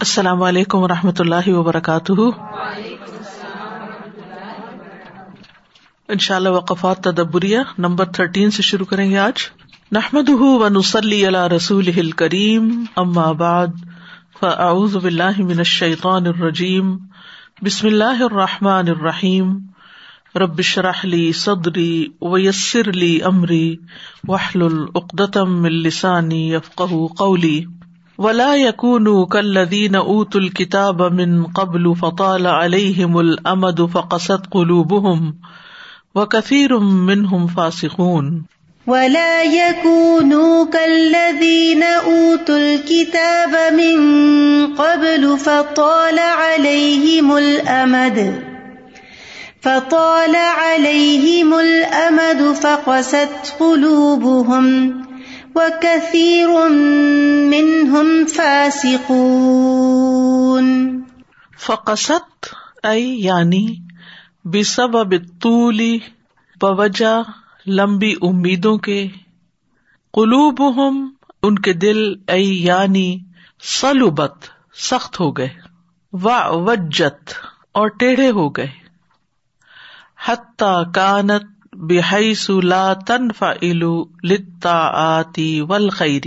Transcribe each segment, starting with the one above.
السلام علیکم و رحمۃ اللہ وبرکاتہ۔ ان شاء اللہ وقفات تدبریہ نمبر تھرٹین سے شروع کریں گے آج۔ نحمد و نسلی اللہ رسول کریم ام آباد فاعوذ باللہ من الشیطان الرجیم، بسم اللہ الرحمٰن الرحیم۔ ربش رحلی صدری ویسر علی عمری وحل العقدم السانی افقہ قولی۔ ولا یقون کلدین اوت الکتاب من قبل فطال علیہم الامد فقصت قلوبهم وكثير منهم فاسقون ولا يكونوا كالذين اوتوا الكتاب من قبل فطال عليهم الامد فطال عليهم الامد فقست قلوبهم وكثير منهم فاسقون فقصت اي یعنی بسبب الطول، بوجہ لمبی امیدوں کے، قلوبهم، ان کے دل اي یعنی سلوبت سخت ہو گئے وجت اور ٹیڑھے ہو گئے حتی کانت بحیث لا تنفعل للطاعات والخیر،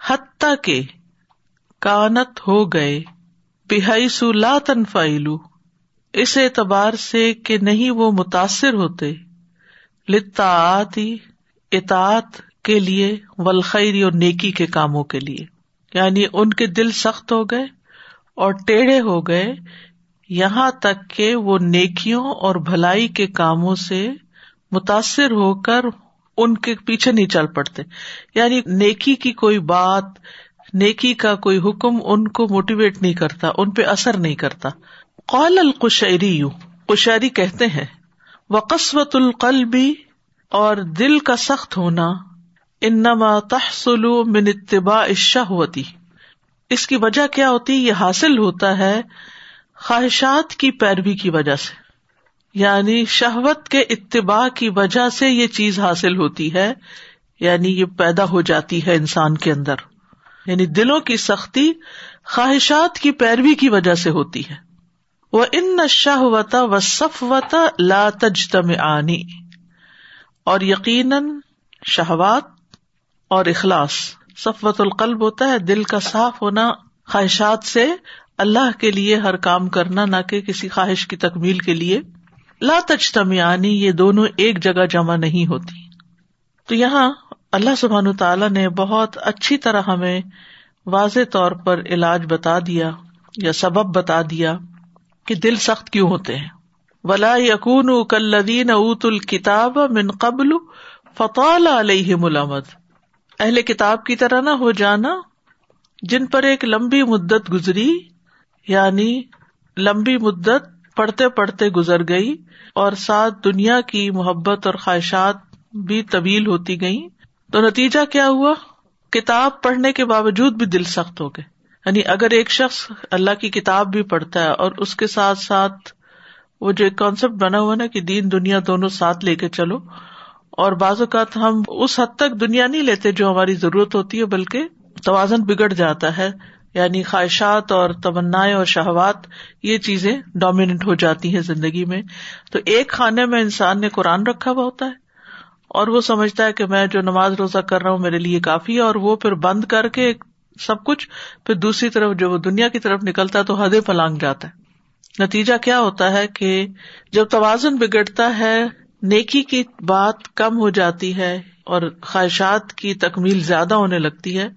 حتی کہ کانت ہو گئے، بحیث لا تنفعل، اس اعتبار سے کہ نہیں وہ متاثر ہوتے لطاعت اطاعت کے لیے، والخیر اور نیکی کے کاموں کے لیے یعنی ان کے دل سخت ہو گئے اور ٹیڑھے ہو گئے، یہاں تک کہ وہ نیکیوں اور بھلائی کے کاموں سے متاثر ہو کر ان کے پیچھے نہیں چل پڑتے۔ یعنی نیکی کی کوئی بات، نیکی کا کوئی حکم ان کو موٹیویٹ نہیں کرتا، ان پہ اثر نہیں کرتا۔ قول القشری یو کشری کہتے ہیں وقصوت القلبی اور دل کا سخت ہونا، انما تحصل من اتباع الشہوتی اس کی وجہ کیا ہوتی؟ یہ حاصل ہوتا ہے خواہشات کی پیروی کی وجہ سے۔ یعنی شہوت کے اتباع کی وجہ سے یہ چیز حاصل ہوتی ہے یعنی یہ پیدا ہو جاتی ہے انسان کے اندر۔ یعنی دلوں کی سختی خواہشات کی پیروی کی وجہ سے ہوتی ہے۔ وہ ان شہوتا و صفوتا لا تجتم آنی اور یقیناً شہوات اور اخلاص۔ صفوت القلب ہوتا ہے دل کا صاف ہونا، خواہشات سے اللہ کے لیے ہر کام کرنا، نہ کہ کسی خواہش کی تکمیل کے لیے۔ لا تجتمیانی یہ دونوں ایک جگہ جمع نہیں ہوتی۔ تو یہاں اللہ سبحان تعالیٰ نے بہت اچھی طرح ہمیں واضح طور پر علاج بتا دیا یا سبب بتا دیا کہ دل سخت کیوں ہوتے ہیں۔ ولا یقون کلین اوت الکتاب من قبل فطال علیہ ملامد اہل کتاب کی طرح نہ ہو جانا جن پر ایک لمبی مدت گزری یعنی لمبی مدت پڑھتے پڑھتے گزر گئی اور ساتھ دنیا کی محبت اور خواہشات بھی طویل ہوتی گئی تو نتیجہ کیا ہوا؟ کتاب پڑھنے کے باوجود بھی دل سخت ہو گئے۔ یعنی اگر ایک شخص اللہ کی کتاب بھی پڑھتا ہے اور اس کے ساتھ ساتھ وہ جو ایک کانسیپٹ بنا ہوا نا کہ دین دنیا دونوں ساتھ لے کے چلو، اور بعض اوقات ہم اس حد تک دنیا نہیں لیتے جو ہماری ضرورت ہوتی ہے، بلکہ توازن بگڑ جاتا ہے۔ یعنی خواہشات اور تمنا اور شہوات، یہ چیزیں ڈومیننٹ ہو جاتی ہیں زندگی میں۔ تو ایک خانے میں انسان نے قرآن رکھا ہوا ہوتا ہے اور وہ سمجھتا ہے کہ میں جو نماز روزہ کر رہا ہوں میرے لیے کافی ہے اور وہ پھر بند کر کے سب کچھ، پھر دوسری طرف جو وہ دنیا کی طرف نکلتا ہے تو حدے پلانگ جاتا ہے۔ نتیجہ کیا ہوتا ہے کہ جب توازن بگڑتا ہے، نیکی کی بات کم ہو جاتی ہے اور خواہشات کی تکمیل زیادہ ہونے لگتی ہے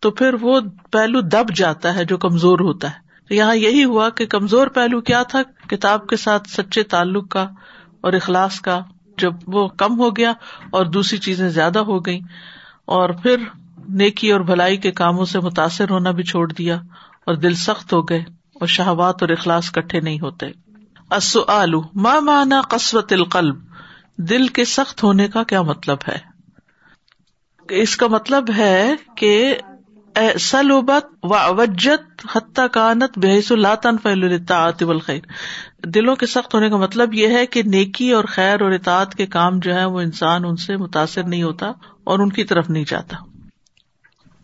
تو پھر وہ پہلو دب جاتا ہے جو کمزور ہوتا ہے۔ تو یہاں یہی ہوا کہ کمزور پہلو کیا تھا؟ کتاب کے ساتھ سچے تعلق کا اور اخلاص کا جب وہ کم ہو گیا اور دوسری چیزیں زیادہ ہو گئی اور پھر نیکی اور بھلائی کے کاموں سے متاثر ہونا بھی چھوڑ دیا اور دل سخت ہو گئے اور شہبات اور اخلاص کٹھے نہیں ہوتے۔ آلو ماں مانا قسوت القلب؟ دل کے سخت ہونے کا کیا مطلب ہے؟ اس کا مطلب ہے کہ سلوبت و اوجت حتیٰ کانت بحث الطن فعلطاط الخیر دلوں کے سخت ہونے کا مطلب یہ ہے کہ نیکی اور خیر اور اطاعت کے کام جو ہے وہ انسان ان سے متاثر نہیں ہوتا اور ان کی طرف نہیں جاتا۔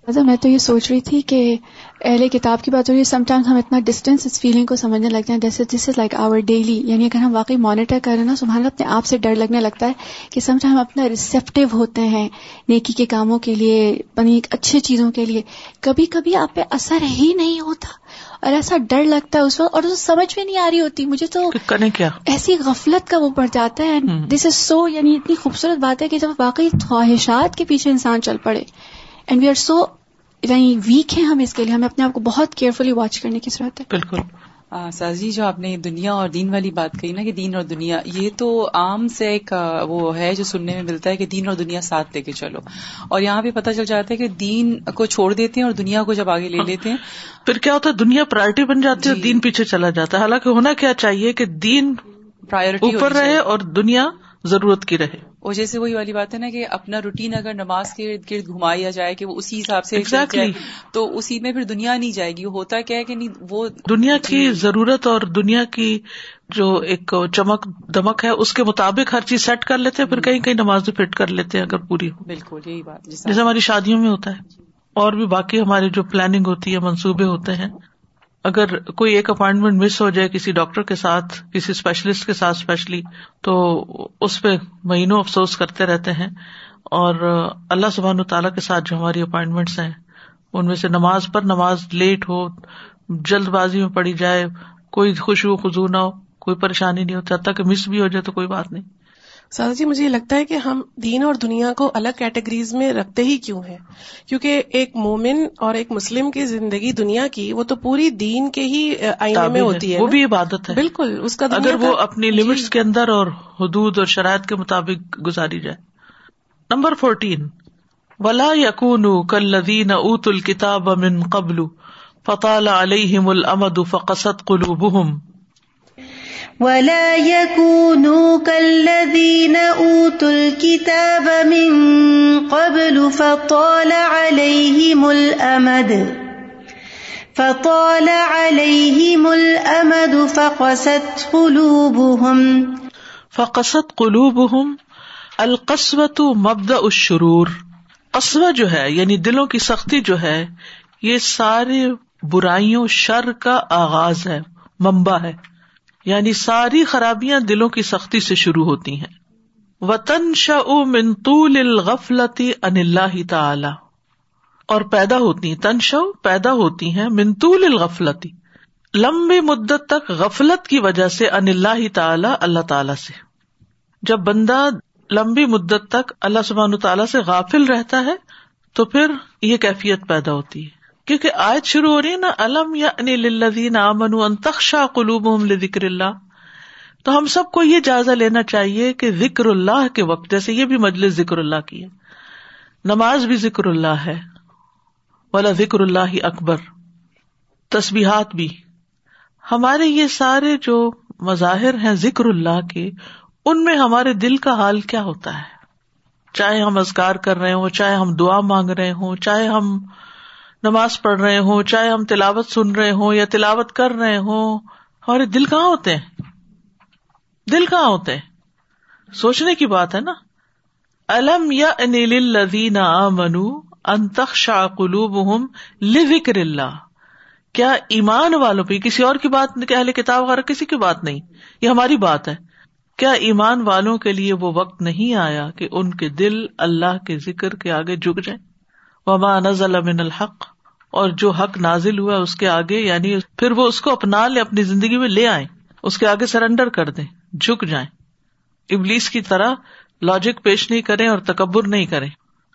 میں تو یہ سوچ رہی تھی کہ اہل کتاب کی بات ہو رہی ہے سم ٹائمز ہم اتنا ڈسٹینس اس فیلنگ کو سمجھنے لگتے ہیں جیسے دس از لائک آور ڈیلی یعنی اگر ہم واقعی مانیٹر کر رہے ہیں نا سبحان اللہ اپنے آپ سے ڈر لگنے لگتا ہے کہ سم ٹائم اپنا ریسیپٹیو ہوتے ہیں نیکی کے کاموں کے لیے بنی اچھی چیزوں کے لیے۔ کبھی کبھی آپ پہ اثر ہی نہیں ہوتا۔ اور ایسا ڈر لگتا ہے اس وقت اور اسے سمجھ بھی نہیں آ رہی ہوتی۔ مجھے تو کریں کیا؟ ایسی غفلت کا وہ بڑھ جاتا ہے۔ دس از سو یعنی اتنی خوبصورت بات ہے کہ جب واقعی خواہشات کے پیچھے انسان چل پڑے۔ اینڈ وی آر سو یعنی ویک ہیں ہم اس کے لیے ہمیں اپنے آپ کو بہت کیئرفلی واچ کرنے کی ضرورت ہے۔ بالکل۔ سازی جو آپ نے دنیا اور دین والی بات کہی نا کہ دین اور دنیا یہ تو عام سے ایک وہ ہے جو سننے میں ملتا ہے کہ دین اور دنیا ساتھ لے کے چلو۔ اور یہاں پہ پتہ چل جاتا ہے کہ دین کو چھوڑ دیتے ہیں اور دنیا کو جب آگے لے۔ لیتے ہیں۔ پھر کیا ہوتا ہے؟ دنیا پرائرٹی بن جاتی ہے اور جی۔ دین پیچھے چلا جاتا ہے۔ حالانکہ ہونا کیا چاہیے کہ دین پرائرٹی اوپر رہے اور دنیا ضرورت کی رہے۔ اور جیسے وہی والی بات ہے نا کہ اپنا روٹین اگر نماز کے ارد گرد گھمایا جائے کہ وہ اسی حساب سے exactly. تو اسی میں پھر دنیا نہیں جائے گی ہوتا کیا ہے کہ نہیں وہ دنیا کی۔ ضرورت اور دنیا کی جو ایک چمک دمک ہے اس کے مطابق ہر چیز سیٹ کر لیتے ہیں پھر کہیں کہیں نماز بھی فٹ کر لیتے ہیں اگر پوری ہو بالکل یہی بات جیسے ہماری شادیوں میں ہوتا ہے اور بھی باقی ہماری جو پلاننگ ہوتی ہے منصوبے ہوتے ہیں اگر کوئی ایک اپائنٹمنٹ مس ہو جائے کسی ڈاکٹر کے ساتھ، کسی اسپیشلسٹ کے ساتھ اسپیشلی تو اس پہ مہینوں افسوس کرتے رہتے ہیں۔ اور اللہ سبحان تعالیٰ کے ساتھ جو ہماری اپائنٹمنٹس ہیں، ان میں سے نماز پر نماز لیٹ ہو، جلد بازی میں پڑی جائے، کوئی خوشبو خزو نہ ہو، کوئی پریشانی نہیں ہوتی، حتیٰ کہ مس بھی ہو جائے تو کوئی بات نہیں۔ سادہ جی مجھے یہ لگتا ہے کہ ہم دین اور دنیا کو الگ کیٹیگریز میں رکھتے ہی کیوں ہیں؟ کیونکہ ایک مومن اور ایک مسلم کی زندگی دنیا کی وہ تو پوری دین کے ہی آئینے میں ہوتی ہے وہ بھی عبادت ہے۔ بالکل اس کا اگر وہ اپنی لمٹس جی۔ کے اندر اور حدود اور شرائط کے مطابق گزاری جائے۔ نمبر فورٹین ولا یقون کل لدین ات الکتاب من قبل فطال علیہم الامد فقصت قلوبهم ولا يكونوا كالذين أوتوا الكتاب من قبل فطال عليهم الأمد فطال عليهم الأمد فقست قلوبهم فقست قلوبهم القصوة مبدأ الشرور قصوہ جو ہے یعنی دلوں کی سختی جو ہے، یہ سارے برائیوں، شر کا آغاز ہے ممبا ہے۔ یعنی ساری خرابیاں دلوں کی سختی سے شروع ہوتی ہیں۔ وطن منطول الغفلتی ان اللہ تعالی اور پیدا ہوتی ہیں تن شو پیدا ہوتی ہیں منطول الغفلتی لمبی مدت تک غفلت کی وجہ سے ان اللہ تعالی اللہ تعالی سے۔ جب بندہ لمبی مدت تک اللہ سبحان تعالیٰ سے غافل رہتا ہے، تو پھر یہ کیفیت پیدا ہوتی ہے۔ کیونکہ آج شروع ہو رہی ہے نا علم یا یعنی انلین امن انتخشا قلوب ذکر اللہ۔ تو ہم سب کو یہ جائزہ لینا چاہیے کہ ذکر اللہ کے وقت، جیسے یہ بھی مجلس ذکر اللہ کی ہے۔ نماز بھی ذکر اللہ ہے۔ والا ذکر اللہ اکبر۔ تصبیحات بھی۔ ہمارے یہ سارے جو مظاہر ہیں ذکر اللہ کے، ان میں ہمارے دل کا حال کیا ہوتا ہے؟ چاہے ہم ازکار کر رہے ہوں، چاہے ہم دعا مانگ رہے ہوں، چاہے ہم نماز پڑھ رہے ہوں، چاہے ہم تلاوت سن رہے ہوں یا تلاوت کر رہے ہوں، ہمارے دل کہاں ہوتے ہیں؟ دل کہاں ہوتے ہیں؟ سوچنے کی بات ہے نا؟ الم یا انیل لدین منو انتخا قلوب ہم لکر اللہ. کیا ایمان والوں پہ، کسی اور کی بات، اہل کتاب وغیرہ، کسی کی بات نہیں؟ یہ ہماری بات ہے. کیا ایمان والوں کے لیے وہ وقت نہیں آیا کہ ان کے دل اللہ کے ذکر کے آگے جھک جائیں؟ وما نزل من الحق اور جو حق نازل ہوا اس کے آگے یعنی پھر وہ اس کو اپنا لے، اپنی زندگی میں لے آئے اس کے آگے سرینڈر کر دیں، جھک جائیں۔ ابلیس کی طرح لاجک پیش نہیں کریں اور تکبر نہیں کریں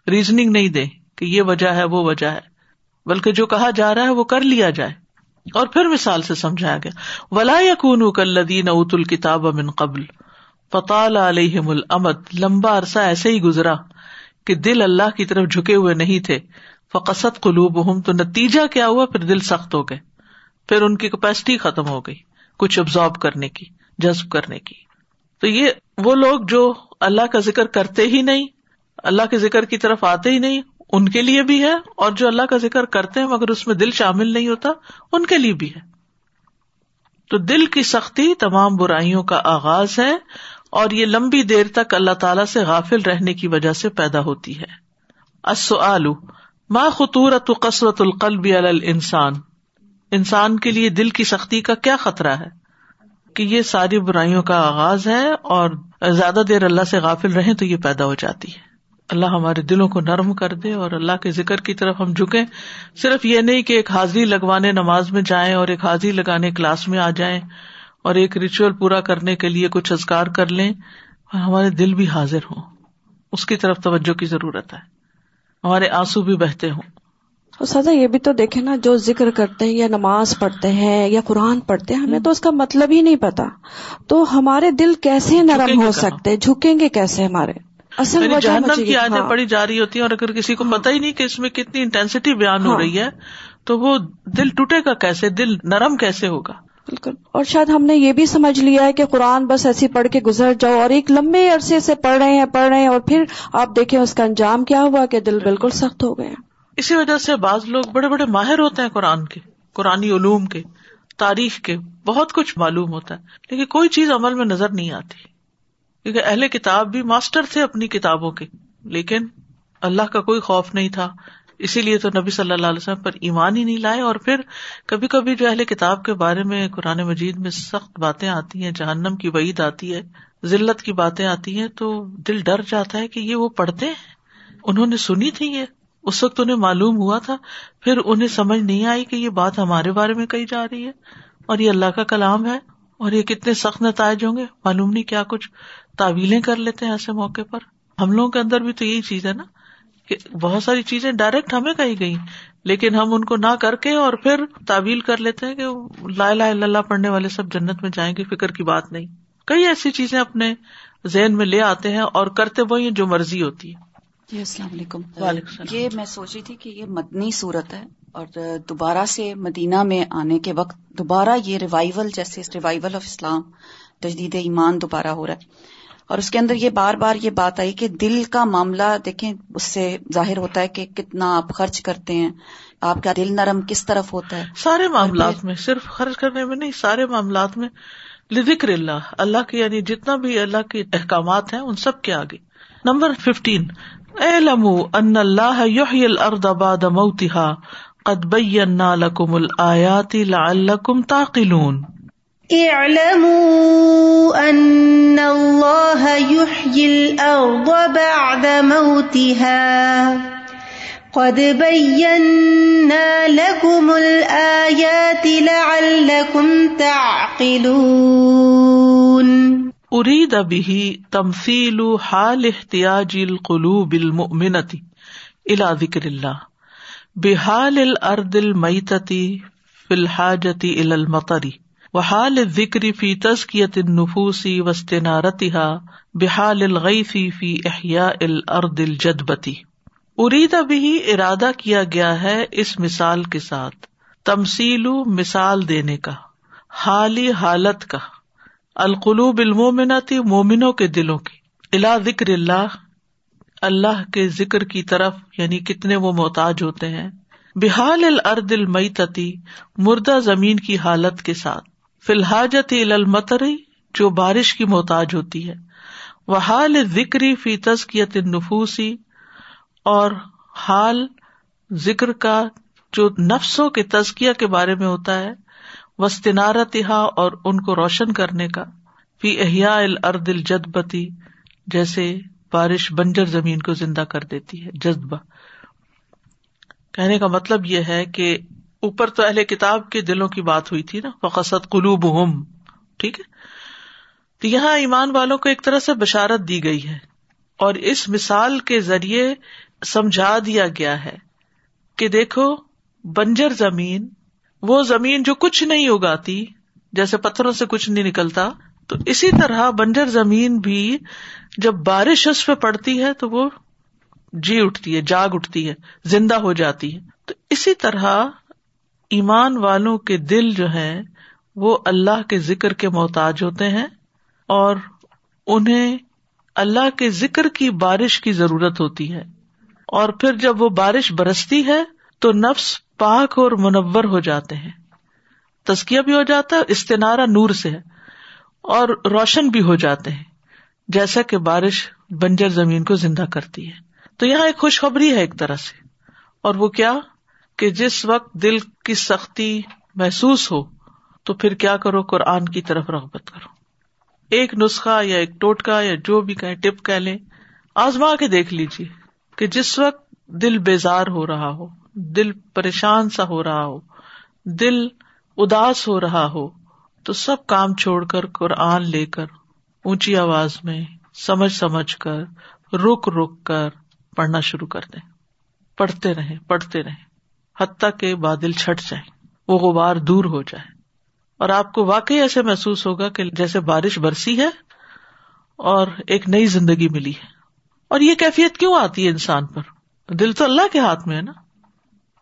ریزنگ نہیں دے کہ یہ وجہ ہے، وہ وجہ ہے، بلکہ جو کہا جا رہا ہے وہ کر لیا جائے۔ اور پھر مثال سے سمجھایا گیا۔ ولا یقون کلدین ات الکتاب امن قبل۔ فطال علیہ الامد لمبا عرصہ ایسے ہی گزرا کہ دل اللہ کی طرف جھکے ہوئے نہیں تھے۔ فقصت قلوب ہوں تو نتیجہ کیا ہوا؟ پھر دل سخت ہو گئے۔ پھر ان کی کیپیسٹی ختم ہو گئی، کچھ ابزارو کرنے کی، جذب کرنے کی۔ تو یہ وہ لوگ جو اللہ کا ذکر کرتے ہی نہیں، اللہ کے ذکر کی طرف آتے ہی نہیں، ان کے لیے بھی ہے، اور جو اللہ کا ذکر کرتے ہیں مگر اس میں دل شامل نہیں ہوتا، ان کے لیے بھی ہے۔ تو دل کی سختی تمام برائیوں کا آغاز ہے، اور یہ لمبی دیر تک اللہ تعالی سے غافل رہنے کی وجہ سے پیدا ہوتی ہے۔ ماں خطورت قصرت القلب انسان انسان کے لیے دل کی سختی کا کیا خطرہ ہے؟ کہ یہ ساری برائیوں کا آغاز ہے اور زیادہ دیر اللہ سے غافل رہے تو یہ پیدا ہو جاتی ہے۔ اللہ ہمارے دلوں کو نرم کر دے اور اللہ کے ذکر کی طرف ہم جھکیں۔ صرف یہ نہیں کہ ایک حاضری لگوانے نماز میں جائیں اور ایک حاضری لگانے کلاس میں آ جائیں اور ایک ریچول پورا کرنے کے لیے کچھ ازگار کر لیں اور ہمارے دل بھی حاضر ہوں۔ اس کی طرف توجہ کی ضرورت ہے۔ ہمارے آنسو بھی بہتے ہوں۔ سزا یہ بھی تو دیکھے نا جو ذکر کرتے ہیں یا نماز پڑھتے ہیں یا قرآن پڑھتے ہیں ہمیں تو اس کا مطلب ہی نہیں پتا۔ تو ہمارے دل کیسے نرم ہو سکتے؟ جھکیں گے کیسے ہمارے؟ اصل یعنی جہنم کی ہاں۔ پڑی جا رہی ہوتی ہیں اور اگر کسی کو ہاں۔ پتا ہی نہیں کہ اس میں کتنی انٹینسٹی بیان ہو ہاں۔ رہی ہے تو وہ دل ٹوٹے گا کیسے؟ دل نرم کیسے ہوگا؟ بالکل۔ اور شاید ہم نے یہ بھی سمجھ لیا ہے کہ قرآن بس ایسی پڑھ کے گزر جاؤ اور ایک لمبے عرصے سے پڑھ رہے ہیں، پڑھ رہے ہیں اور پھر آپ دیکھیں اس کا انجام کیا ہوا کہ دل بالکل سخت ہو گئے اسی وجہ سے بعض لوگ بڑے بڑے ماہر ہوتے ہیں قرآن کے قرآن علوم کے، تاریخ کے، بہت کچھ معلوم ہوتا ہے، لیکن کوئی چیز عمل میں نظر نہیں آتی۔ کیونکہ اہل کتاب بھی ماسٹر تھے اپنی کتابوں کے، لیکن اللہ کا کوئی خوف نہیں تھا۔ اسی لیے تو نبی صلی اللہ علیہ وسلم پر ایمان ہی نہیں لائے اور پھر کبھی کبھی جو اہل کتاب کے بارے میں قرآن مجید میں سخت باتیں آتی ہیں، جہنم کی وعید آتی ہے، ذلت کی باتیں آتی ہیں، تو دل ڈر جاتا ہے کہ یہ وہ پڑھتے ہیں۔ انہوں نے سنی تھی یہ۔ اس وقت انہیں معلوم ہوا تھا۔ پھر انہیں سمجھ نہیں آئی کہ یہ بات ہمارے بارے میں کہی جا رہی ہے۔ اور یہ اللہ کا کلام ہے۔ اور یہ کتنے سخت نتائج ہوں گے۔ معلوم نہیں کیا کچھ تعویلیں کر لیتے ہیں ایسے موقع پر۔ ہم لوگوں کے اندر بھی تو یہی چیز ہے نا۔ کہ بہت ساری چیزیں ڈائریکٹ ہمیں کہی گئی لیکن ہم ان کو نہ کر کے اور پھر تعویل کر لیتے ہیں کہ لا لا اللہ پڑھنے والے سب جنت میں جائیں گے فکر کی بات نہیں۔ کئی ایسی چیزیں اپنے ذہن میں لے آتے ہیں اور کرتے وہی جو مرضی ہوتی ہے جی السلام علیکم۔ یہ میں سوچ رہی تھی کہ یہ مدنی صورت ہے اور دوبارہ سے مدینہ میں آنے کے وقت دوبارہ یہ ریوائول جیسے ریوائول آف اسلام تجدید ایمان دوبارہ ہو رہا ہے۔ اور اس کے اندر یہ بار بار یہ بات آئی کہ دل کا معاملہ دیکھیں اس سے ظاہر ہوتا ہے کہ کتنا آپ خرچ کرتے ہیں آپ کا دل نرم کس طرف ہوتا ہے؟ سارے معاملات میں صرف خرچ کرنے میں نہیں سارے معاملات میں لذکر اللہ اللہ کے یعنی جتنا بھی اللہ کے احکامات ہیں ان سب کے آگے۔ نمبر ففٹین ان اللہ یحیی الارض بعد موتها قد بینا لکم الآیات لعلکم تعقلون۔ اعلموا ان اللہ يحيي الارض بعد موتها قد بينا لكم الآيات لعلكم تعقلون اريد به تمثيل حال احتياج القلوب المؤمنة الى ذكر الله بحال الارض الميتة في الحاجة الى المطر وحال ذکری فی تزکیت النفوسی وسطنارتہا بحال الغیفی فی احیاء الارض الجدبتی ارید بھی ارادہ کیا گیا ہے اس مثال کے ساتھ تمسیل مثال دینے کا، حالی حالت کا، القلوب المومنتی مومنوں کے دلوں کی۔ الا ذکر اللہ اللہ کے ذکر کی طرف یعنی کتنے وہ محتاج ہوتے ہیں۔ بحال الارض المئی مردہ زمین کی حالت کے ساتھ۔ فی الحاجت المتری جو بارش کی محتاج ہوتی ہے۔ وہ حال ذکری فی تزکیت نفوسی اور حال ذکر کا جو نفسوں کے تزکیہ کے بارے میں ہوتا ہے وسطنارتہا اور ان کو روشن کرنے کا۔ فی احیاء الارض الجدبتی جیسے بارش بنجر زمین کو زندہ کر دیتی ہے، جذبہ۔ کہنے کا مطلب یہ ہے کہ اوپر تو اہل کتاب کے دلوں کی بات ہوئی تھی نا۔ فقصد قلوب ہم ٹھیک ہے؟ تو یہاں ایمان والوں کو ایک طرح سے بشارت دی گئی ہے۔ اور اس مثال کے ذریعے سمجھا دیا گیا ہے کہ دیکھو، بنجر زمین، وہ زمین جو کچھ نہیں اگاتی، جیسے پتھروں سے کچھ نہیں نکلتا، تو اسی طرح بنجر زمین بھی جب بارش اس پہ پڑتی ہے تو وہ جی اٹھتی ہے، جاگ اٹھتی ہے، زندہ ہو جاتی ہے۔ تو اسی طرح ایمان والوں کے دل جو ہے وہ اللہ کے ذکر کے محتاج ہوتے ہیں اور انہیں اللہ کے ذکر کی بارش کی ضرورت ہوتی ہے۔ اور پھر جب وہ بارش برستی ہے، تو نفس پاک اور منور ہو جاتے ہیں۔ تسکیہ بھی ہو جاتا ہے استنارا نور سے ہے، اور روشن بھی ہو جاتے ہیں۔ جیسا کہ بارش بنجر زمین کو زندہ کرتی ہے۔ تو یہاں ایک خوشخبری ہے ایک طرح سے۔ اور وہ کیا؟ کہ جس وقت دل کی سختی محسوس ہو، تو پھر کیا کرو؟ قرآن کی طرف رغبت کرو۔ ایک نسخہ یا ایک ٹوٹکا یا جو بھی کہیں ٹپ کہہ لیں، آزما کے دیکھ لیجیے کہ جس وقت دل بیزار ہو رہا ہو، دل پریشان سا ہو رہا ہو، دل اداس ہو رہا ہو، تو سب کام چھوڑ کر قرآن لے کر، اونچی آواز میں سمجھ سمجھ کر، رک رک کر پڑھنا شروع کر دیں۔ پڑھتے رہیں پڑھتے رہیں۔ حتیٰ کہ بادل چھٹ جائیں، وہ غبار دور ہو جائے اور آپ کو واقعی ایسے محسوس ہوگا کہ جیسے بارش برسی ہے اور ایک نئی زندگی ملی ہے۔ اور یہ کیفیت کیوں آتی ہے انسان پر؟ دل تو اللہ کے ہاتھ میں ہے نا؟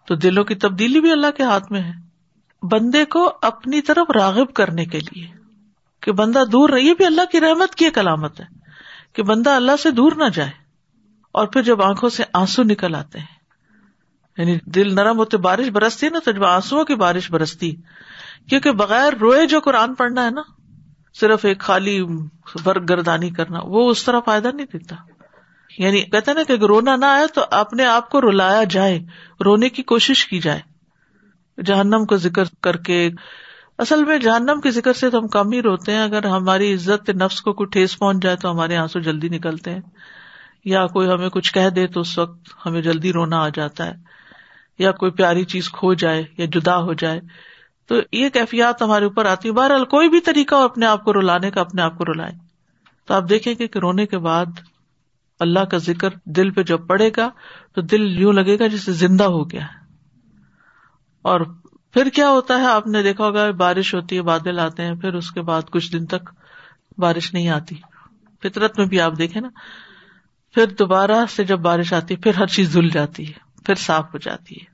تو دلوں کی تبدیلی بھی اللہ کے ہاتھ میں ہے۔ بندے کو اپنی طرف راغب کرنے کے لیے کہ بندہ دور رہی بھی اللہ کی رحمت کی ایک علامت ہے کہ بندہ اللہ سے دور نہ جائے اور پھر جب آنکھوں سے آنسو نکل آتے ہیں۔ یعنی دل نرم ہوتے بارش برستی ہے نا تو جب آنسو کی بارش برستی، کیونکہ بغیر روئے جو قرآن پڑھنا ہے نا، صرف ایک خالی ورگ گردانی کرنا، وہ اس طرح فائدہ نہیں دیتا۔ یعنی کہتے نا کہ رونا نہ آئے تو اپنے آپ کو رلایا جائے، رونے کی کوشش کی جائے۔ جہنم کو ذکر کر کے، اصل میں جہنم کے ذکر سے تو ہم کم ہی روتے ہیں۔ اگر ہماری عزت نفس کو کوئی ٹھیس پہنچ جائے تو ہمارے آنسو جلدی نکلتے ہیں۔ یا کوئی ہمیں کچھ کہہ دے تو اس وقت ہمیں جلدی رونا آ جاتا ہے۔ یا کوئی پیاری چیز کھو جائے یا جدا ہو جائے، تو یہ کیفیات ہمارے اوپر آتی ہے بہرحال کوئی بھی طریقہ ہو اپنے آپ کو رلانے کا، اپنے آپ کو رلائے۔ تو آپ دیکھیں گے کہ رونے کے بعد اللہ کا ذکر دل پہ جب پڑے گا تو دل یوں لگے گا جسے زندہ ہو گیا ہے۔ اور پھر کیا ہوتا ہے؟ آپ نے دیکھا ہوگا، بارش ہوتی ہے، بادل آتے ہیں، پھر اس کے بعد کچھ دن تک بارش نہیں آتی۔ فطرت میں بھی آپ دیکھیں نا، پھر دوبارہ سے جب بارش آتی ہے پھر ہر چیز دھل جاتی ہے۔ پھر صاف ہو جاتی ہے۔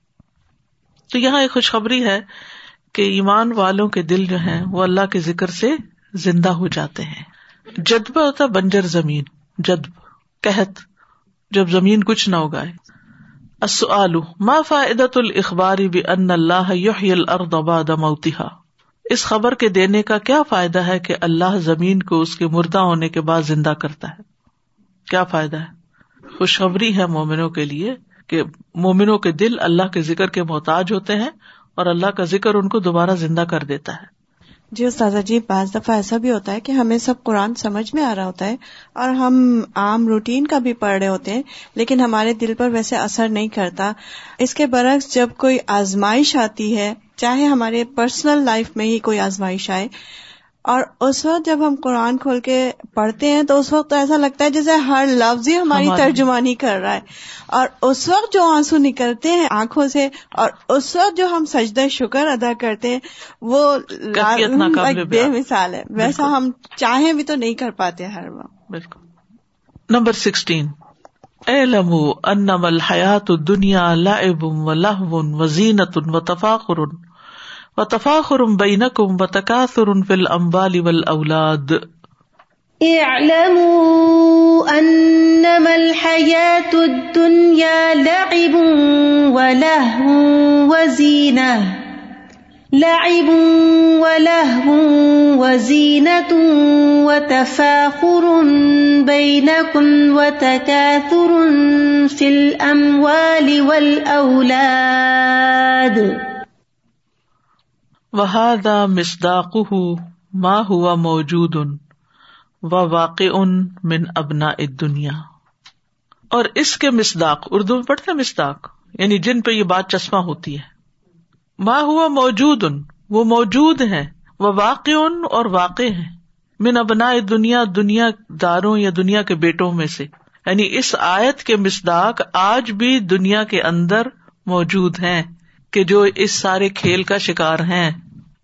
تو یہاں ایک خوشخبری ہے کہ ایمان والوں کے دل جو ہیں وہ اللہ کے ذکر سے زندہ ہو جاتے ہیں۔ جدبہ ہوتا بنجر زمین، جدب، قحط۔ جب زمین کچھ نہ اگائے۔ السؤال، ما فائدۃ الاخبار بان اللہ یحیی الارض بعد موتها؟ اس خبر کے دینے کا کیا فائدہ ہے کہ اللہ زمین کو اس کے مردہ ہونے کے بعد زندہ کرتا ہے؟ کیا فائدہ ہے؟ خوشخبری ہے مومنوں کے لیے کہ مومنوں کے دل اللہ کے ذکر کے محتاج ہوتے ہیں اور اللہ کا ذکر ان کو دوبارہ زندہ کر دیتا ہے۔ جی استاذہ جی بعض دفعہ ایسا بھی ہوتا ہے کہ ہمیں سب قرآن سمجھ میں آ رہا ہوتا ہے اور ہم عام روٹین کا بھی پڑھ رہے ہوتے ہیں، لیکن ہمارے دل پر ویسے اثر نہیں کرتا۔ اس کے برعکس جب کوئی آزمائش آتی ہے، چاہے ہمارے پرسنل لائف میں ہی کوئی آزمائش آئے اور اس وقت جب ہم قرآن کھول کے پڑھتے ہیں تو اس وقت ایسا لگتا ہے جیسے ہر لفظ ہی ہماری ترجمانی کر رہا ہے۔ اور اس وقت جو آنسو نکلتے ہیں آنکھوں سے اور اس وقت جو ہم سجدہ شکر ادا کرتے ہیں وہ بے مثال ہے۔ ویسا ہم چاہیں بھی تو نہیں کر پاتے ہر وقت۔ بالکل۔ Number sixteen. انم الحیات دنیا لعب و لہو و زینت و تفاخر۔ و تفاخر بینکم و تکاثر فی الاموال والاولاد اعلموا انما الحياة الدنيا لعب ولهو وزينة. لعب ولهو وزينة وتفاخر بينكم وتكاثر في الأموال والأولاد. وہاد مصداق ماں ہوا موجود ان و واقع ان من ابنا دنیا اور اس کے مسداق اردو میں پڑھتے مسداق یعنی جن پہ یہ بات چشمہ ہوتی ہے۔ ماں ہوا موجود ان وہ موجود ہے وہ واقع ان اور واقع ہے من ابنا دنیا دنیا داروں یا دنیا کے بیٹوں میں سے۔ یعنی اس آیت کے مسداق آج بھی دنیا کے اندر موجود ہیں کہ جو اس سارے کھیل کا شکار ہیں۔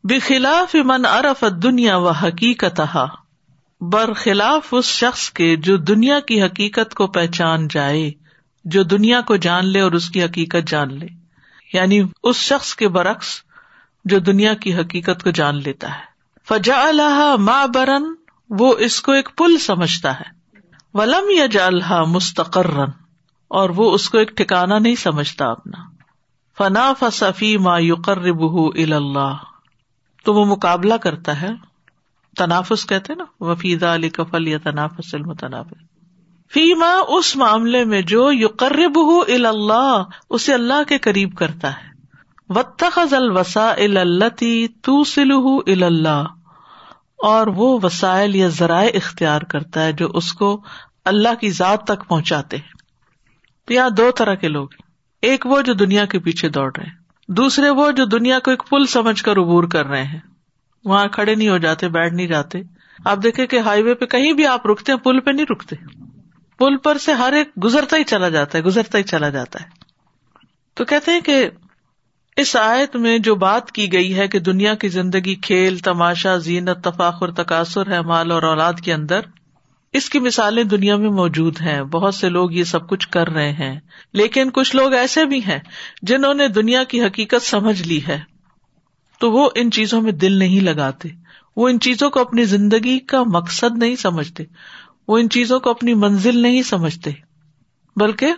بخلاف من ارف دنیا و حقیقت برخلاف اس شخص کے جو دنیا کی حقیقت کو پہچان جائے، جو دنیا کو جان لے اور اس کی حقیقت جان لے۔ یعنی اس شخص کے برعکس جو دنیا کی حقیقت کو جان لیتا ہے۔ فجا اللہ ماں برن وہ اس کو ایک پل سمجھتا ہے۔ ولم یا جالحا مستقرن اور وہ اس کو ایک ٹھکانا نہیں سمجھتا اپنا۔ فنا فصفی ما یقر بہ اللہ تو وہ مقابلہ کرتا ہے، تنافس کہتے نا وفیزہ علی کفل یا تنافس فیما اس معاملے میں جو یو قرب اللہ اسے اللہ کے قریب کرتا ہے۔ وطخ الوسا التی تو سلو اللہ اور وہ وسائل یا ذرائع اختیار کرتا ہے جو اس کو اللہ کی ذات تک پہنچاتے ہیں۔ تو یہاں دو طرح کے لوگ ایک وہ جو دنیا کے پیچھے دوڑ رہے ہیں۔ دوسرے وہ جو دنیا کو ایک پل سمجھ کر عبور کر رہے ہیں۔ وہاں کھڑے نہیں ہو جاتے، بیٹھ نہیں جاتے۔ آپ دیکھیں کہ ہائی وے پہ کہیں بھی آپ رکتے ہیں، پل پہ نہیں رکتے۔ پل پر سے ہر ایک گزرتا ہی چلا جاتا ہے، گزرتا ہی چلا جاتا ہے۔ تو کہتے ہیں کہ اس آیت میں جو بات کی گئی ہے کہ دنیا کی زندگی کھیل، تماشا، زینت، تفاخر تقاصر ہے، مال اور اولاد کے اندر اس کی مثالیں دنیا میں موجود ہیں۔ بہت سے لوگ یہ سب کچھ کر رہے ہیں۔ لیکن کچھ لوگ ایسے بھی ہیں جنہوں نے دنیا کی حقیقت سمجھ لی ہے۔ تو وہ ان چیزوں میں دل نہیں لگاتے۔ وہ ان چیزوں کو اپنی زندگی کا مقصد نہیں سمجھتے۔ وہ ان چیزوں کو اپنی منزل نہیں سمجھتے۔ بلکہ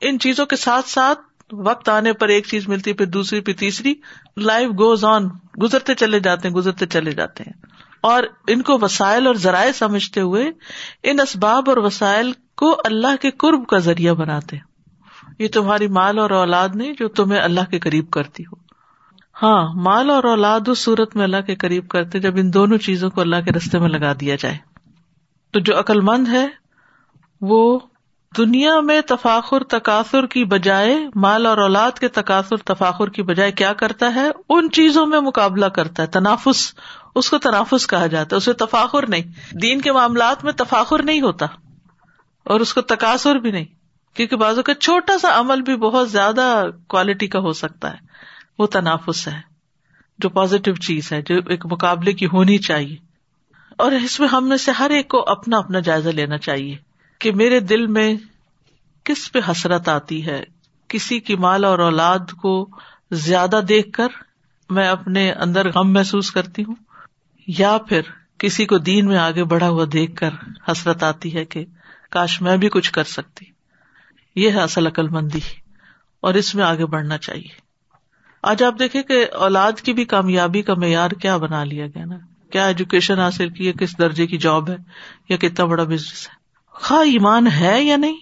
ان چیزوں کے ساتھ ساتھ وقت آنے پر ایک چیز ملتی، پھر دوسری، پھر تیسری لائف گوز آن گزرتے چلے جاتے ہیں، گزرتے چلے جاتے ہیں۔ اور ان کو وسائل اور ذرائع سمجھتے ہوئے ان اسباب اور وسائل کو اللہ کے قرب کا ذریعہ بناتے یہ تمہاری مال اور اولاد نہیں جو تمہیں اللہ کے قریب کرتی ہو۔ ہاں مال اور اولاد اس صورت میں اللہ کے قریب کرتے جب ان دونوں چیزوں کو اللہ کے رستے میں لگا دیا جائے۔ تو جو عقل مند ہے، وہ دنیا میں تفاخر تقاصر کی بجائے، مال اور اولاد کے تقاصر تفاخر کی بجائے کیا کرتا ہے؟ ان چیزوں میں مقابلہ کرتا ہے، تنافس، اس کو تنافس کہا جاتا ہے، اسے تفاخر نہیں۔ دین کے معاملات میں تفاخر نہیں ہوتا اور اس کو تقاصر بھی نہیں، کیونکہ بازو کا چھوٹا سا عمل بھی بہت زیادہ کوالٹی کا ہو سکتا ہے۔ وہ تنافس ہے، جو پازیٹو چیز ہے، جو ایک مقابلے کی ہونی چاہیے۔ اور اس میں ہم میں سے ہر ایک کو اپنا اپنا جائزہ لینا چاہیے۔ کہ میرے دل میں کس پہ حسرت آتی ہے؟ کسی کی مال اور اولاد کو زیادہ دیکھ کر میں اپنے اندر غم محسوس کرتی ہوں، یا پھر کسی کو دین میں آگے بڑھا ہوا دیکھ کر حسرت آتی ہے کہ کاش میں بھی کچھ کر سکتی۔ یہ ہے اصل عقل مندی اور اس میں آگے بڑھنا چاہیے۔ آج آپ دیکھیں کہ اولاد کی بھی کامیابی کا معیار کیا بنا لیا گیا نا؟ کیا ایجوکیشن حاصل کی ہے؟ کس درجے کی جاب ہے؟ یا کتنا بڑا بزنس ہے؟ خواہ ایمان ہے یا نہیں،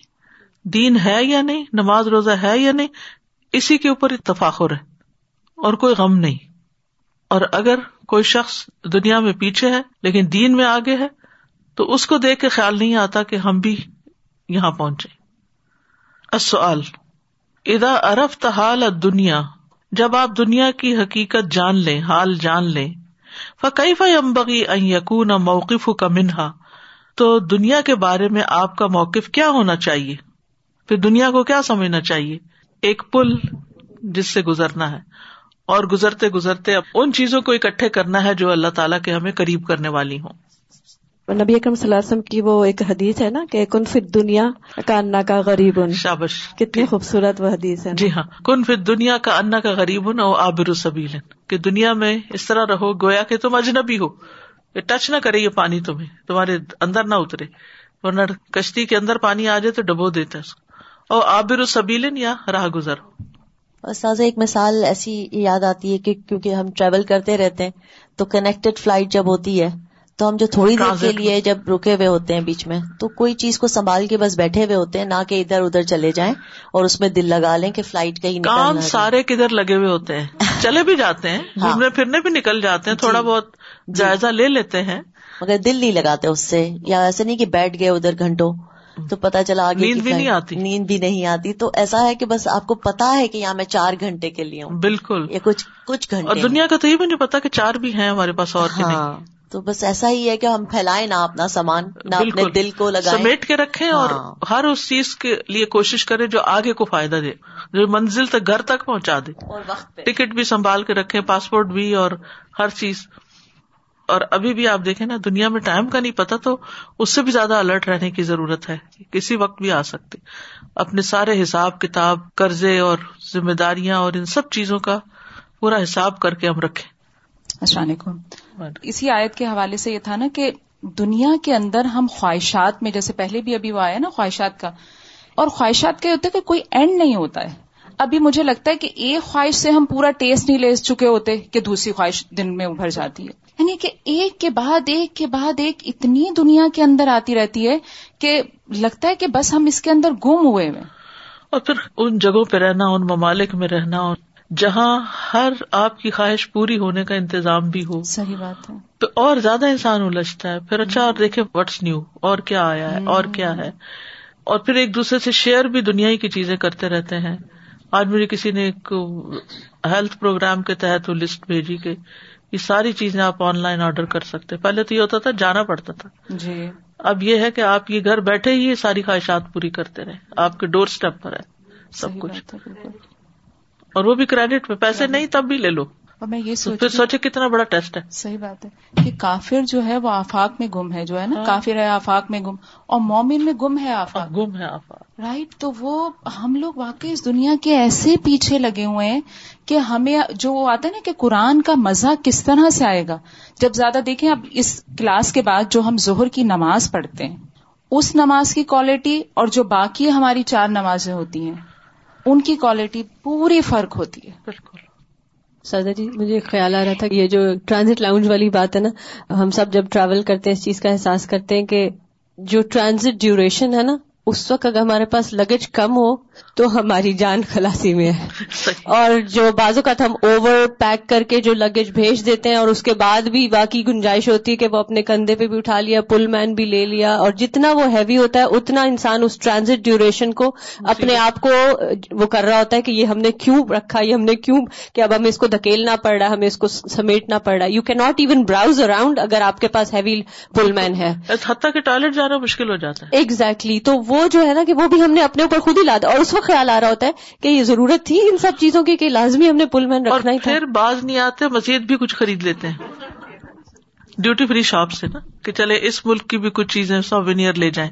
دین ہے یا نہیں، نماز روزہ ہے یا نہیں، اسی کے اوپر اتفاقر ہے اور کوئی غم نہیں۔ اور اگر کوئی شخص دنیا میں پیچھے ہے لیکن دین میں آگے ہے، تو اس کو دیکھ کے خیال نہیں آتا کہ ہم بھی یہاں پہنچے۔ اصل ادا ارف تحال دنیا جب آپ دنیا کی حقیقت جان لیں، حال جان لیں فقی فمبغی یقون موقف کا منہا تو دنیا کے بارے میں آپ کا موقف کیا ہونا چاہیے؟ پھر دنیا کو کیا سمجھنا چاہیے؟ ایک پل جس سے گزرنا ہے۔ اور گزرتے گزرتے اب ان چیزوں کو اکٹھے کرنا ہے جو اللہ تعالیٰ کے ہمیں قریب کرنے والی ہوں۔ نبی اکرم صلی اللہ علیہ وسلم کی وہ ایک حدیث ہے نا کہ کن فت دنیا کا انا کا غریب ان شابش۔ کتنی خوبصورت وہ حدیث ہے جی ہاں۔ کن فت دنیا کا انا کا غریب ان اور آبر سبیل کہ دنیا میں اس طرح رہو گویا کہ تم اجنبی ہو۔ ٹچ نہ کرے یہ پانی تمہیں، تمہارے اندر نہ اترے۔ ورنہ کشتی کے اندر پانی آ جائے تو ڈبو دیتا ہے اور آبر سبیلن یا راہ گزر؟ سازا ایک مثال ایسی یاد آتی ہے کہ کیونکہ ہم ٹریول کرتے رہتے ہیں، تو کنیکٹڈ فلائٹ جب ہوتی ہے تو ہم جو تھوڑی دیر کے لیے جب رکے ہوئے ہوتے ہیں بیچ میں تو کوئی چیز کو سنبھال کے بس بیٹھے ہوئے ہوتے ہیں نہ کہ ادھر ادھر چلے جائیں اور اس میں دل لگا لیں کہ فلائٹ کہیں کام سارے کدھر لگے ہوئے ہوتے ہیں۔ چلے بھی جاتے ہیں ہاں۔ گھومنے پھرنے بھی نکل جاتے ہیں تھوڑا جی۔ بہت جی۔ جائزہ لے لیتے ہیں۔ مگر دل نہیں لگاتے اس سے یا ایسے نہیں کہ بیٹھ گئے ادھر گھنٹوں تو پتا چلا آگے نیند بھی نہیں آتی۔ نیند بھی نہیں آتی۔ تو ایسا ہے کہ بس آپ کو پتا ہے کہ یہاں میں چار گھنٹے کے لیے ہوں۔ بالکل۔ یا کچھ کچھ گھنٹے اور دنیا کا تو یہ بھی نہیں پتا کہ چار بھی ہیں ہمارے پاس اور ہاں۔ تو بس ایسا ہی ہے کہ ہم پھیلائیں نہ اپنا سامان نہ اپنے دل کو لگائیں۔ سمیٹ کے رکھے اور ہاں۔ ہر اس چیز کے لیے کوشش کرے جو آگے کو فائدہ دے جو منزل تک گھر تک پہنچا دے۔ اور وقت ٹکٹ بھی سنبھال کے رکھے پاسپورٹ بھی اور ہر چیز۔ اور ابھی بھی آپ دیکھیں نا دنیا میں ٹائم کا نہیں پتا تو اس سے بھی زیادہ الرٹ رہنے کی ضرورت ہے کسی وقت بھی آ سکتے۔ اپنے سارے حساب کتاب قرضے اور ذمہ داریاں اور ان سب چیزوں کا پورا حساب کر کے ہم رکھے السلام علیکم۔ اسی آیت کے حوالے سے یہ تھا نا کہ دنیا کے اندر ہم خواہشات میں جیسے پہلے بھی ابھی وہ آیا نا خواہشات کا اور خواہشات کے ہوتے کہ کوئی اینڈ نہیں ہوتا ہے۔ ابھی مجھے لگتا ہے کہ ایک خواہش سے ہم پورا ٹیسٹ نہیں لے چکے ہوتے کہ دوسری خواہش دن میں ابھر جاتی ہے۔ یعنی کہ ایک کے بعد ایک کے بعد ایک اتنی دنیا کے اندر آتی رہتی ہے کہ لگتا ہے کہ بس ہم اس کے اندر گم ہوئے ہوئے اور پھر ان جگہوں پہ رہنا ان ممالک میں رہنا جہاں ہر آپ کی خواہش پوری ہونے کا انتظام بھی ہو۔ صحیح بات ہے۔ تو اور زیادہ انسان الجھتا ہے۔ پھر اچھا اور دیکھے وٹس نیو اور کیا آیا ہے؟ اور کیا ہے؟ اور پھر ایک دوسرے سے شیئر بھی دنیا کی چیزیں کرتے رہتے ہیں۔ آج مجھے کسی نے ایک ہیلتھ پروگرام کے تحت وہ لسٹ بھیجی کہ یہ ساری چیزیں آپ آن لائن آرڈر کر سکتے۔ پہلے تو یہ ہوتا تھا جانا پڑتا تھا۔ جی۔ اب یہ ہے کہ آپ یہ گھر بیٹھے ہی یہ ساری خواہشات پوری کرتے رہے آپ کے ڈور اسٹیپ پر ہے۔ سب کچھ۔ اور وہ بھی کریڈٹ میں پیسے نہیں تب بھی لے لو۔ اور میں یہ پھر سوچے کتنا بڑا ٹیسٹ ہے۔ صحیح بات ہے کہ کافر جو ہے وہ آفاق میں گم ہے جو ہے نا ہاں۔ کافر ہے آفاق میں گم۔ اور مومن میں گم ہے آفاق۔ گم ہے آفاق۔ رائٹ تو وہ ہم لوگ واقعی اس دنیا کے ایسے پیچھے لگے ہوئے ہیں کہ ہمیں جو آتا ہے نا کہ قرآن کا مزہ کس طرح سے آئے گا۔ جب زیادہ دیکھیں اب اس کلاس کے بعد جو ہم ظہر کی نماز پڑھتے ہیں اس نماز کی کوالٹی اور جو باقی ہماری چار نمازیں ہوتی ہیں ان کی کوالٹی پوری فرق ہوتی ہے۔ بالکل۔ سردا جی مجھے خیال آ رہا تھا یہ جو ٹرانزٹ لاؤنج والی بات ہے نا ہم سب جب ٹریول کرتے ہیں اس چیز کا احساس کرتے ہیں کہ جو ٹرانزٹ ڈیوریشن ہے نا اس وقت اگر ہمارے پاس لگیج کم ہو تو ہماری جان خلاسی میں ہے۔ اور جو بازو کا ہم اوور پیک کر کے جو لگیج بھیج دیتے ہیں اور اس کے بعد بھی باقی گنجائش ہوتی ہے کہ وہ اپنے کندھے پہ بھی اٹھا لیا پل مین بھی لے لیا اور جتنا وہ ہیوی ہوتا ہے اتنا انسان اس ٹرانزٹ ڈیوریشن کو اپنے آپ کو وہ کر رہا ہوتا ہے کہ یہ ہم نے کیوں رکھا یہ ہم نے کیوں کہ اب ہمیں اس کو دھکیلنا پڑ رہا ہے ہمیں اس کو سمیٹنا پڑ رہا ہے۔ یو کی ناٹ ایون براؤز اراؤنڈ اگر آپ کے پاس ہیوی پل مین ہے۔ حتیٰ کہ ٹوائلٹ جانا مشکل ہو جاتا ہے۔ ایگزیکٹلی تو وہ جو ہے نا کہ وہ بھی ہم نے اپنے اوپر خود ہی لادا اور اس وقت خیال آ رہا ہوتا ہے کہ یہ ضرورت تھی ان سب چیزوں کی کہ لازمی ہم نے پل مین رکھنا ہی تھا۔ پھر باز نہیں آتے مزید بھی کچھ خرید لیتے ہیں۔ ڈیوٹی فری شاپ سے نا کہ چلے اس ملک کی بھی کچھ چیزیں سوینئر لے جائیں۔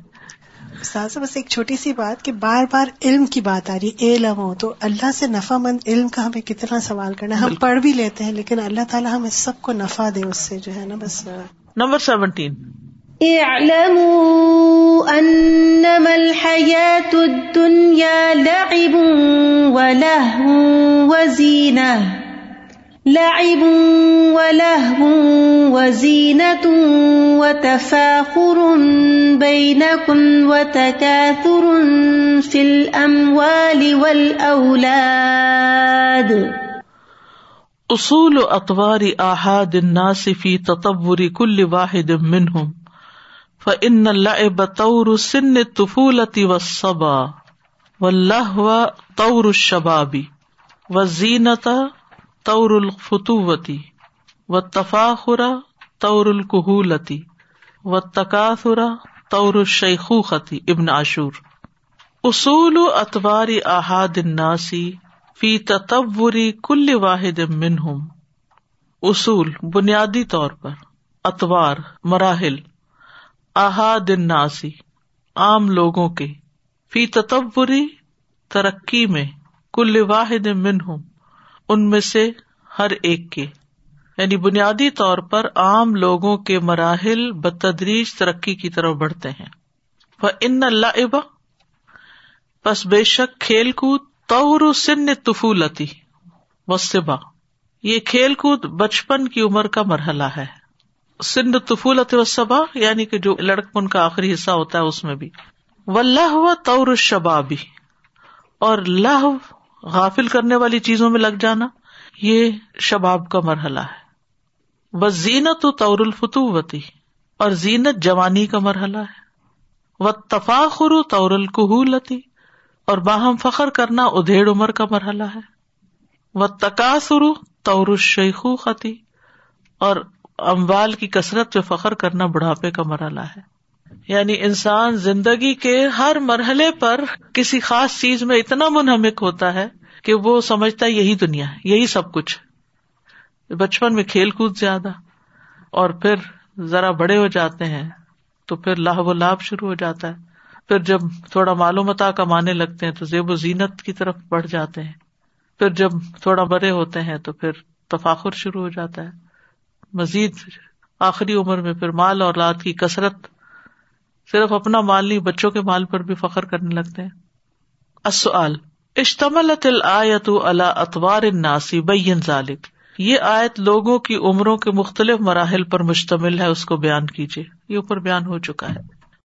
ساتھ بس ایک چھوٹی سی بات کہ بار بار علم کی بات آ رہی علم ہو تو اللہ سے نفع مند علم کا ہمیں کتنا سوال کرنا ہے۔ ہم پڑھ بھی لیتے ہیں لیکن اللہ تعالیٰ ہمیں سب کو نفع دے اس سے جو ہے نا بس۔ نمبر سیونٹین اعلموا انما الحياة الدنيا لعب ولهو وزينة لعب ولهو وزينة وتفاخر بينكم وتكاثر في الأموال والأولاد اصول اطوار احاد الناس في تطور كل واحد منهم فن اللعب طور سن الطفولة والصبا واللهو طور الشباب والزينة طور الفتوة والتفاخر طور الكهولة والتكاثر طور الشيخوخة ابن عاشور اصول اتوار احاد الناس فی تطور کل واحد منہم اصول بنیادی طور پر اتوار مراحل احاد الناسی، عام لوگوں کے، فی تطوری، ترقی میں، کل واحد منہم، ان میں سے ہر ایک کے۔ یعنی بنیادی طور پر عام لوگوں کے مراحل بتدریج ترقی کی طرف بڑھتے ہیں۔ وہ ان اللہ بس بے شک کھیل کود طور سن طفولتی وسبا یہ کھیل کود بچپن کی عمر کا مرحلہ ہے۔ سند طفولت وسبا یعنی کہ جو لڑکپن کا آخری حصہ ہوتا ہے اس میں بھی۔ و لہ طور شبابی اور لہ غافل کرنے والی چیزوں میں لگ جانا، یہ شباب کا مرحلہ ہے۔ وہ زینت طور الفتوتی اور زینت جوانی کا مرحلہ ہے۔ وہ تفاخر طور القحولتی اور باہم فخر کرنا ادھیڑ عمر کا مرحلہ ہے۔ وہ تقاصر طور الشیخو خطی اور اموال کی کثرت پہ فخر کرنا بڑھاپے کا مرحلہ ہے۔ یعنی انسان زندگی کے ہر مرحلے پر کسی خاص چیز میں اتنا منہمک ہوتا ہے کہ وہ سمجھتا ہے یہی دنیا ہے، یہی سب کچھ۔ بچپن میں کھیل کود زیادہ اور پھر ذرا بڑے ہو جاتے ہیں تو پھر لاہ و لابھ شروع ہو جاتا ہے۔ پھر جب تھوڑا معلومتا کمانے لگتے ہیں تو زیب و زینت کی طرف بڑھ جاتے ہیں۔ پھر جب تھوڑا بڑے ہوتے ہیں تو پھر تفاخر شروع ہو جاتا ہے۔ مزید آخری عمر میں پھر مال اور لاد کی کثرت، صرف اپنا مال نہیں، بچوں کے مال پر بھی فخر کرنے لگتے ہیں۔ السؤال، اشتملت الآیت علی اطوار الناس بین ذالک۔ یہ آیت لوگوں کی عمروں کے مختلف مراحل پر مشتمل ہے، اس کو بیان کیجیے یہ اوپر بیان ہو چکا ہے۔